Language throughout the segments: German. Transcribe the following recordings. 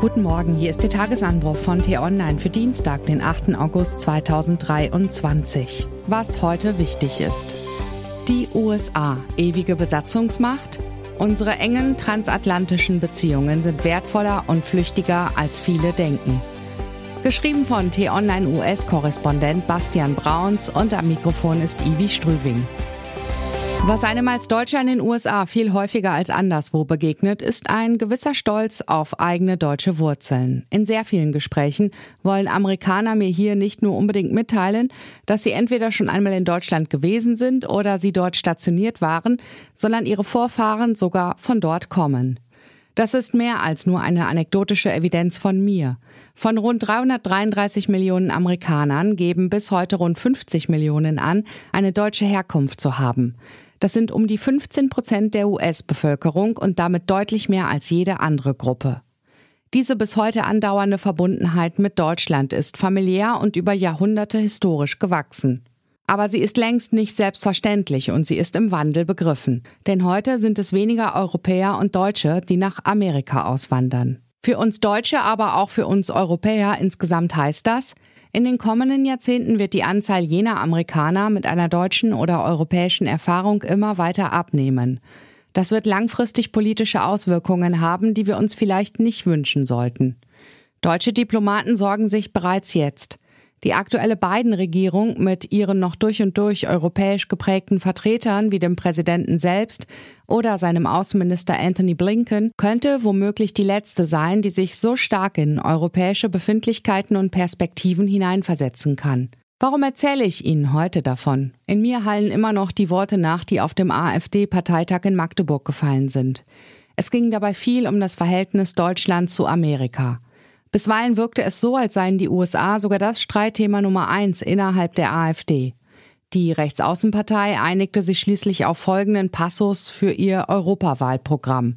Guten Morgen, hier ist der Tagesanbruch von T-Online für Dienstag, den 8. August 2023. Was heute wichtig ist. Die USA, ewige Besatzungsmacht? Unsere engen transatlantischen Beziehungen sind wertvoller und flüchtiger, als viele denken. Geschrieben von T-Online US-Korrespondent Bastian Brauns und am Mikrofon ist Ivi Strüving. Was einem als Deutscher in den USA viel häufiger als anderswo begegnet, ist ein gewisser Stolz auf eigene deutsche Wurzeln. In sehr vielen Gesprächen wollen Amerikaner mir hier nicht nur unbedingt mitteilen, dass sie entweder schon einmal in Deutschland gewesen sind oder sie dort stationiert waren, sondern ihre Vorfahren sogar von dort kommen. Das ist mehr als nur eine anekdotische Evidenz von mir. Von rund 333 Millionen Amerikanern geben bis heute rund 50 Millionen an, eine deutsche Herkunft zu haben. Das sind um die 15 Prozent der US-Bevölkerung und damit deutlich mehr als jede andere Gruppe. Diese bis heute andauernde Verbundenheit mit Deutschland ist familiär und über Jahrhunderte historisch gewachsen. Aber sie ist längst nicht selbstverständlich und sie ist im Wandel begriffen. Denn heute sind es weniger Europäer und Deutsche, die nach Amerika auswandern. Für uns Deutsche, aber auch für uns Europäer insgesamt heißt das, in den kommenden Jahrzehnten wird die Anzahl jener Amerikaner mit einer deutschen oder europäischen Erfahrung immer weiter abnehmen. Das wird langfristig politische Auswirkungen haben, die wir uns vielleicht nicht wünschen sollten. Deutsche Diplomaten sorgen sich bereits jetzt. Die aktuelle Biden-Regierung mit ihren noch durch und durch europäisch geprägten Vertretern wie dem Präsidenten selbst oder seinem Außenminister Anthony Blinken könnte womöglich die letzte sein, die sich so stark in europäische Befindlichkeiten und Perspektiven hineinversetzen kann. Warum erzähle ich Ihnen heute davon? In mir hallen immer noch die Worte nach, die auf dem AfD-Parteitag in Magdeburg gefallen sind. Es ging dabei viel um das Verhältnis Deutschland zu Amerika. Bisweilen wirkte es so, als seien die USA sogar das Streitthema Nummer eins innerhalb der AfD. Die Rechtsaußenpartei einigte sich schließlich auf folgenden Passus für ihr Europawahlprogramm.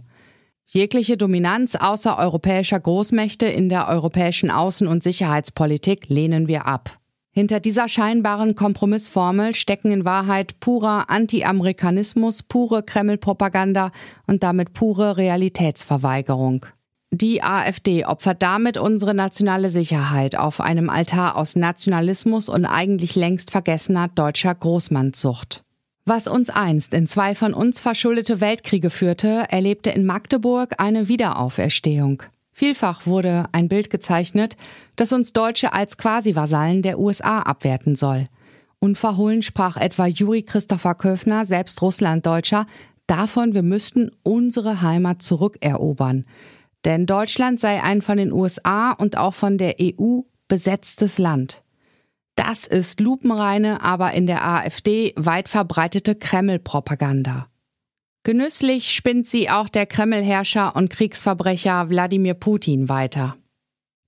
Jegliche Dominanz außereuropäischer Großmächte in der europäischen Außen- und Sicherheitspolitik lehnen wir ab. Hinter dieser scheinbaren Kompromissformel stecken in Wahrheit purer Anti-Amerikanismus, pure Kreml-Propaganda und damit pure Realitätsverweigerung. Die AfD opfert damit unsere nationale Sicherheit auf einem Altar aus Nationalismus und eigentlich längst vergessener deutscher Großmannssucht. Was uns einst in zwei von uns verschuldete Weltkriege führte, erlebte in Magdeburg eine Wiederauferstehung. Vielfach wurde ein Bild gezeichnet, das uns Deutsche als Quasi-Vasallen der USA abwerten soll. Unverhohlen sprach etwa Juri Christopher Köfner, selbst Russlanddeutscher, davon, wir müssten unsere Heimat zurückerobern. Denn Deutschland sei ein von den USA und auch von der EU besetztes Land. Das ist lupenreine, aber in der AfD weit verbreitete Kreml-Propaganda. Genüsslich spinnt sie auch der Kreml-Herrscher und Kriegsverbrecher Wladimir Putin weiter.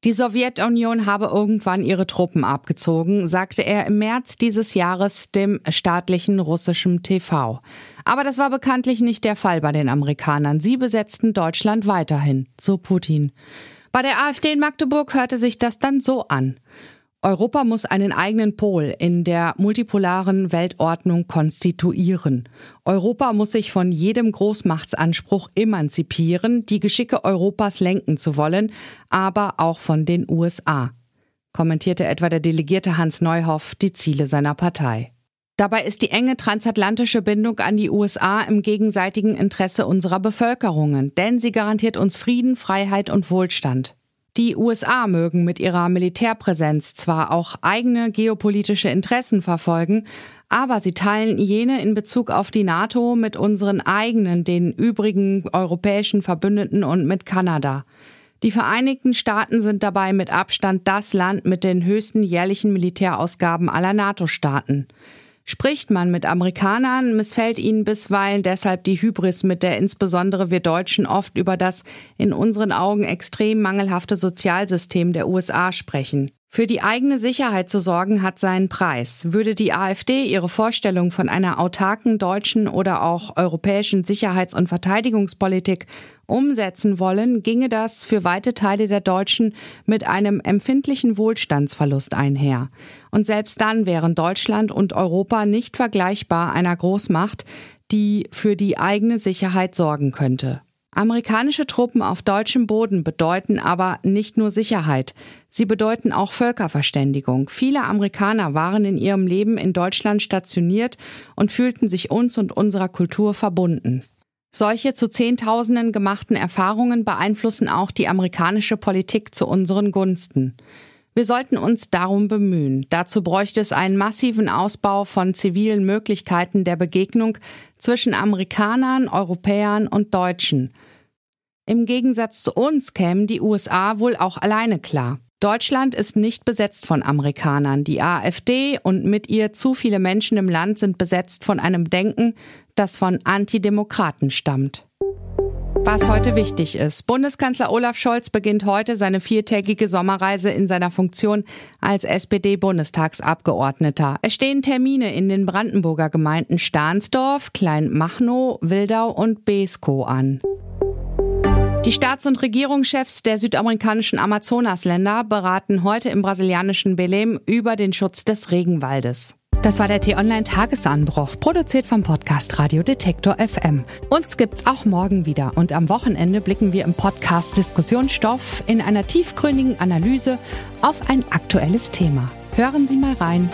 Die Sowjetunion habe irgendwann ihre Truppen abgezogen, sagte er im März dieses Jahres dem staatlichen russischen TV. Aber das war bekanntlich nicht der Fall bei den Amerikanern. Sie besetzten Deutschland weiterhin, so Putin. Bei der AfD in Magdeburg hörte sich das dann so an. Europa muss einen eigenen Pol in der multipolaren Weltordnung konstituieren. Europa muss sich von jedem Großmachtsanspruch emanzipieren, die Geschicke Europas lenken zu wollen, aber auch von den USA, kommentierte etwa der Delegierte Hans Neuhoff die Ziele seiner Partei. Dabei ist die enge transatlantische Bindung an die USA im gegenseitigen Interesse unserer Bevölkerungen, denn sie garantiert uns Frieden, Freiheit und Wohlstand. Die USA mögen mit ihrer Militärpräsenz zwar auch eigene geopolitische Interessen verfolgen, aber sie teilen jene in Bezug auf die NATO mit unseren eigenen, den übrigen europäischen Verbündeten und mit Kanada. Die Vereinigten Staaten sind dabei mit Abstand das Land mit den höchsten jährlichen Militärausgaben aller NATO-Staaten. Spricht man mit Amerikanern, missfällt ihnen bisweilen deshalb die Hybris, mit der insbesondere wir Deutschen oft über das in unseren Augen extrem mangelhafte Sozialsystem der USA sprechen. Für die eigene Sicherheit zu sorgen hat seinen Preis. Würde die AfD ihre Vorstellung von einer autarken deutschen oder auch europäischen Sicherheits- und Verteidigungspolitik umsetzen wollen, ginge das für weite Teile der Deutschen mit einem empfindlichen Wohlstandsverlust einher. Und selbst dann wären Deutschland und Europa nicht vergleichbar einer Großmacht, die für die eigene Sicherheit sorgen könnte. Amerikanische Truppen auf deutschem Boden bedeuten aber nicht nur Sicherheit, sie bedeuten auch Völkerverständigung. Viele Amerikaner waren in ihrem Leben in Deutschland stationiert und fühlten sich uns und unserer Kultur verbunden. Solche zu Zehntausenden gemachten Erfahrungen beeinflussen auch die amerikanische Politik zu unseren Gunsten. Wir sollten uns darum bemühen. Dazu bräuchte es einen massiven Ausbau von zivilen Möglichkeiten der Begegnung zwischen Amerikanern, Europäern und Deutschen. Im Gegensatz zu uns kämen die USA wohl auch alleine klar. Deutschland ist nicht besetzt von Amerikanern. Die AfD und mit ihr zu viele Menschen im Land sind besetzt von einem Denken, das von Antidemokraten stammt. Was heute wichtig ist. Bundeskanzler Olaf Scholz beginnt heute seine viertägige Sommerreise in seiner Funktion als SPD-Bundestagsabgeordneter. Es stehen Termine in den Brandenburger Gemeinden Stahnsdorf, Kleinmachnow, Wildau und Beeskow an. Die Staats- und Regierungschefs der südamerikanischen Amazonasländer beraten heute im brasilianischen Belém über den Schutz des Regenwaldes. Das war der T-Online-Tagesanbruch, produziert vom Podcast Radio Detektor FM. Uns gibt's auch morgen wieder und am Wochenende blicken wir im Podcast Diskussionsstoff in einer tiefgründigen Analyse auf ein aktuelles Thema. Hören Sie mal rein.